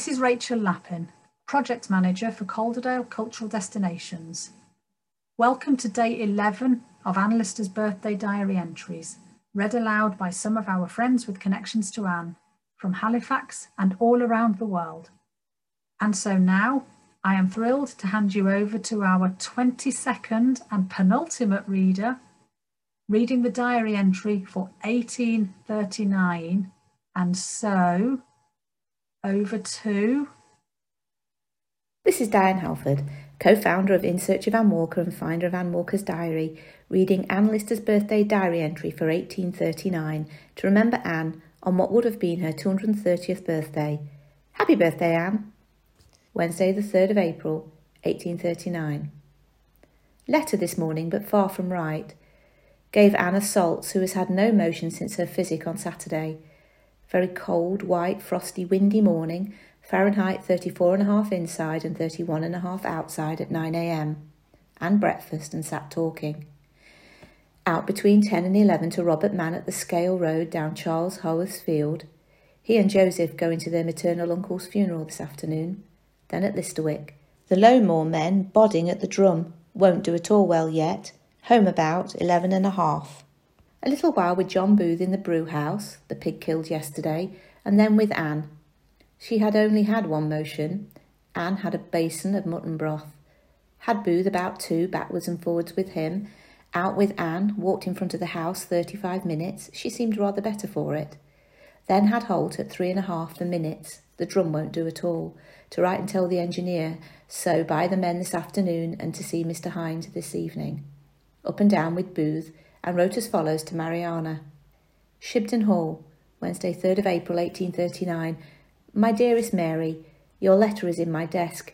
This is Rachel Lappin, Project Manager for Calderdale Cultural Destinations. Welcome to day 11 of Anne Lister's birthday diary entries, read aloud by some of our friends with connections to Anne from Halifax and all around the world. And so now I am thrilled to hand you over to our 22nd and penultimate reader, reading the diary entry for 1839. And so over to. This is Diane Halford, co founder of In Search of Anne Walker and finder of Anne Walker's diary, reading Anne Lister's birthday diary entry for 1839 to remember Anne on what would have been her 230th birthday. Happy birthday, Anne! Wednesday, the 3rd of April, 1839. Letter this morning, but far from right. Gave Anna salts, who has had no motion since her physic on Saturday. Very cold, white, frosty, windy morning, Fahrenheit 34.5 inside and 31.5 outside at 9am. And breakfast and sat talking. Out between 10 and 11 to Robert Mann at the Scale Road down Charles Haworth's field. He and Joseph going to their maternal uncle's funeral this afternoon then at Listerwick. The Low Moor men bodding at the drum won't do at all well yet. Home about eleven and a half. A little while with John Booth in the brew house, the pig killed yesterday, and then with Anne. She had only had one motion. Anne had a basin of mutton broth. Had Booth about two, backwards and forwards with him. Out with Anne, walked in front of the house thirty-five minutes. She seemed rather better for it. Then had Holt at three and a half for minutes. The drum won't do at all to write and tell the engineer, so by the men this afternoon and to see Mr. Hind this evening. Up and down with Booth, and wrote as follows to Mariana. Shibden Hall, Wednesday, 3rd of April, 1839. My dearest Mary, your letter is in my desk.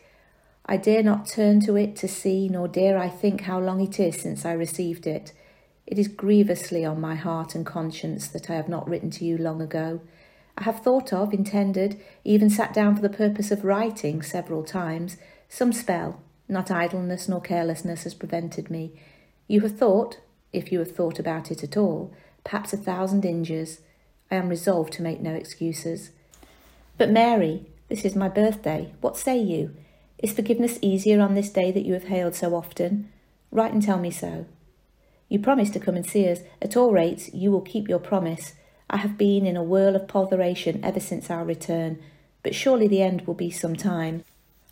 I dare not turn to it to see, nor dare I think how long it is since I received it. It is grievously on my heart and conscience that I have not written to you long ago. I have thought of, intended, even sat down for the purpose of writing several times. Some spell, not idleness nor carelessness, has prevented me. You have thought, if you have thought about it at all, perhaps a thousand injures. I am resolved to make no excuses. But Mary, this is my birthday. What say you? Is forgiveness easier on this day that you have hailed so often? Write and tell me so. You promised to come and see us. At all rates, you will keep your promise. I have been in a whirl of botheration ever since our return, but surely the end will be some time.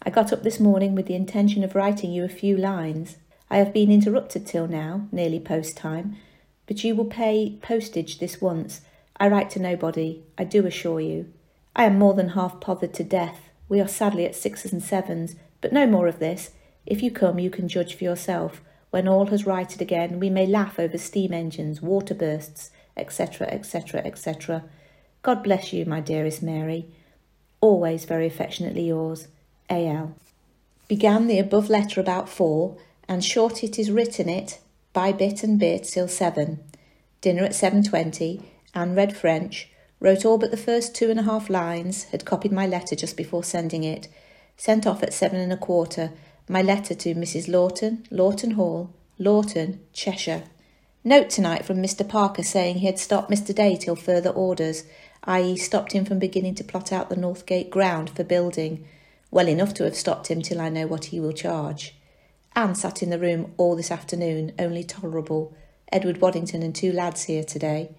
I got up this morning with the intention of writing you a few lines. I have been interrupted till now, nearly post time, but you will pay postage this once. I write to nobody, I do assure you. I am more than half bothered to death. We are sadly at sixes and sevens, but no more of this. If you come, you can judge for yourself. When all has righted again, we may laugh over steam engines, water bursts, etc., etc., etc. God bless you, my dearest Mary. Always very affectionately yours, A.L. Began the above letter about four, and short it is written it by bit and bit till seven. Dinner at seven twenty, and read French, wrote all but the first two and a half lines, had copied my letter just before sending it, sent off at seven and a quarter, my letter to Mrs. Lawton, Lawton Hall, Lawton, Cheshire. Note tonight from Mr. Parker saying he had stopped Mr. Day till further orders, i.e., stopped him from beginning to plot out the North Gate ground for building. Well enough to have stopped him till I know what he will charge. Anne sat in the room all this afternoon, only tolerable. Edward Waddington and two lads here today.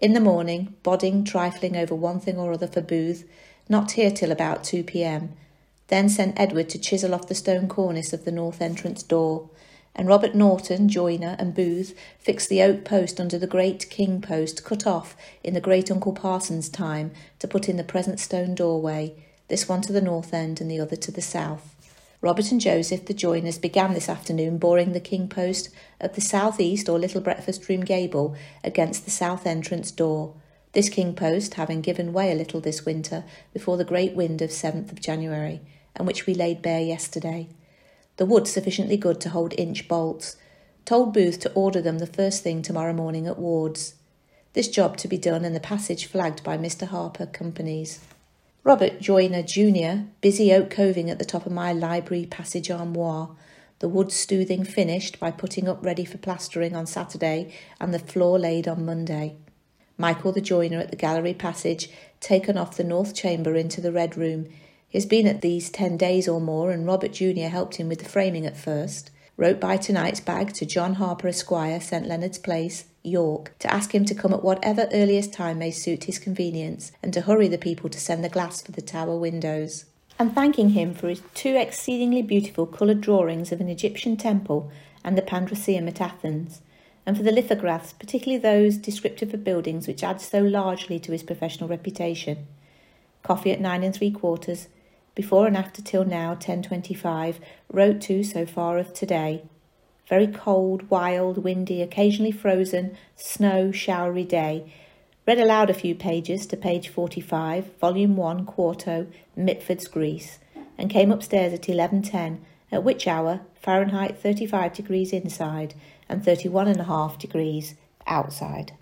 In the morning, Bodding trifling over one thing or other for Booth, not here till about 2 p.m. Then sent Edward to chisel off the stone cornice of the north entrance door and Robert Norton, joiner, and Booth fixed the oak post under the great king post cut off in the great Uncle Parson's time to put in the present stone doorway, this one to the north end and the other to the south. Robert and Joseph, the joiners, began this afternoon boring the king post of the south east or little breakfast room gable against the south entrance door. This king post having given way a little this winter before the great wind of 7th of January, and which we laid bare yesterday the wood sufficiently good to hold inch bolts. Told Booth to order them the first thing tomorrow morning at Ward's. This job to be done and the passage flagged by Mr. Harper Companies. Robert Joyner Jr., busy oak coving at the top of my library passage armoire, the wood stoothing finished by putting up ready for plastering on Saturday and the floor laid on Monday. Michael the joiner at the gallery passage taken off the north chamber into the red room, He has been at these ten days or more, and Robert Jr. helped him with the framing at first. Wrote by tonight's bag to John Harper Esquire, St Leonard's Place, York, to ask him to come at whatever earliest time may suit his convenience, and to hurry the people to send the glass for the tower windows. And thanking him for his two exceedingly beautiful coloured drawings of an Egyptian temple and the Pandroseum at Athens, and for the lithographs, particularly those descriptive of buildings which add so largely to his professional reputation. Coffee at nine and three quarters, before and after till now 10.25, wrote to so far of today. Very cold, wild, windy, occasionally frozen, snow, showery day. Read aloud a few pages to page 45, volume 1, quarto, Mitford's Greece, and came upstairs at 11.10, at which hour Fahrenheit 35 degrees inside and 31 and a half degrees outside.